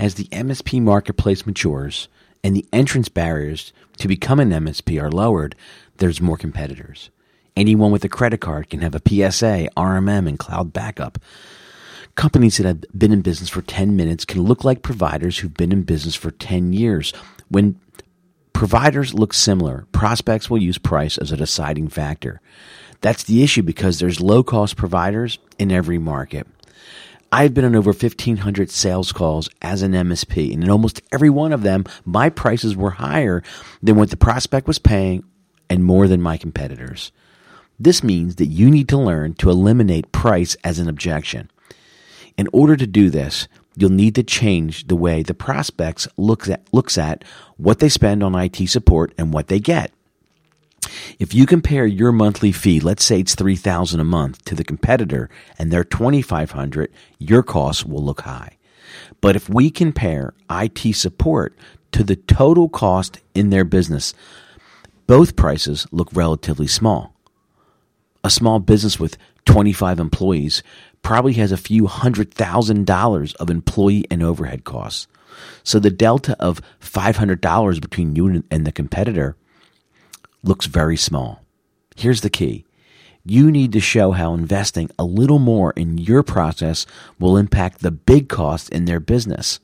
As the MSP marketplace matures and the entrance barriers to become an MSP are lowered, there's more competitors. Anyone with a credit card can have a PSA, RMM, and cloud backup. Companies that have been in business for 10 minutes can look like providers who've been in business for 10 years. When providers look similar, prospects will use price as a deciding factor. That's the issue because there's low cost providers in every market. I've been on over 1500 sales calls as an MSP and in almost every one of them, my prices were higher than what the prospect was paying and more than my competitors. This means that you need to learn to eliminate price as an objection. In order to do this, you'll need to change the way the prospects looks at, looks at what they spend on IT support and what they get. If you compare your monthly fee, let's say it's 3000 a month to the competitor and they're 2500, your costs will look high. But if we compare IT support to the total cost in their business, both prices look relatively small. A small business with 25 employees probably has a few hundred thousand dollars of employee and overhead costs. So the delta of $500 between you and the competitor looks very small. Here's the key. You need to show how investing a little more in your process will impact the big costs in their business.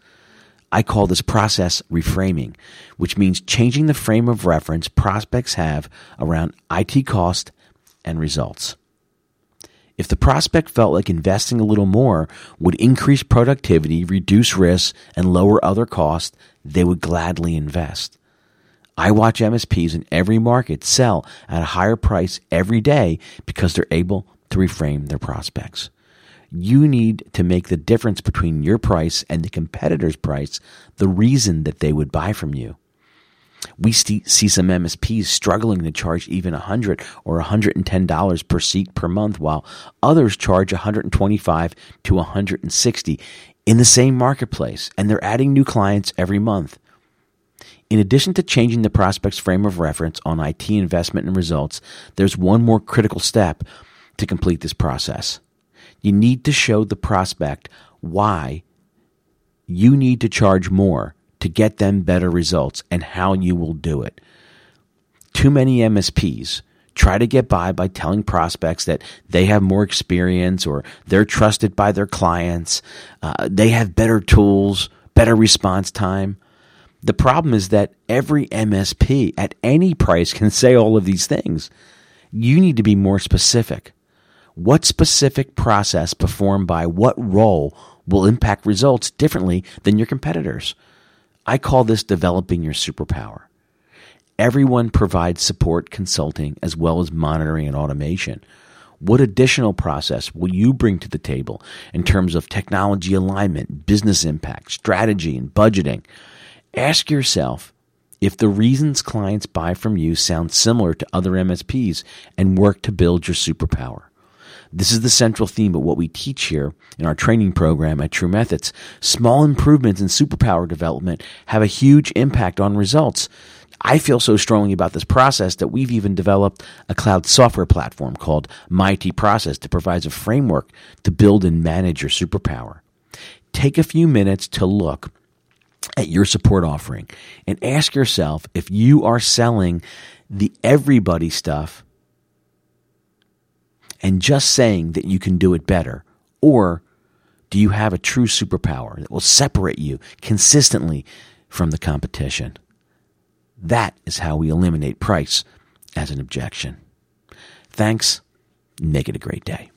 I call this process reframing, which means changing the frame of reference prospects have around IT cost and results. If the prospect felt like investing a little more would increase productivity, reduce risks, and lower other costs, they would gladly invest. I watch MSPs in every market sell at a higher price every day because they're able to reframe their prospects. You need to make the difference between your price and the competitor's price the reason that they would buy from you. We see some MSPs struggling to charge even 100 or $110 per seat per month, while others charge 125 to 160 in the same marketplace, and they're adding new clients every month. In addition to changing the prospect's frame of reference on IT investment and results, there's one more critical step to complete this process. You need to show the prospect why you need to charge more to get them better results and how you will do it. Too many MSPs try to get by by telling prospects that they have more experience or they're trusted by their clients, uh, they have better tools, better response time. The problem is that every MSP at any price can say all of these things. You need to be more specific. What specific process performed by what role will impact results differently than your competitors? I call this developing your superpower. Everyone provides support consulting as well as monitoring and automation. What additional process will you bring to the table in terms of technology alignment, business impact, strategy, and budgeting? Ask yourself if the reasons clients buy from you sound similar to other MSPs and work to build your superpower. This is the central theme of what we teach here in our training program at TruMethods. Small improvements in superpower development have a huge impact on results. I feel so strongly about this process that we've even developed a cloud software platform called myITprocess that provides a framework to build and manage your superpower. Take a few minutes to look at your support offering and ask yourself if you are selling the everybody stuff and just saying that you can do it better? Or do you have a true superpower that will separate you consistently from the competition? That is how we eliminate price as an objection. Thanks. Make it a great day.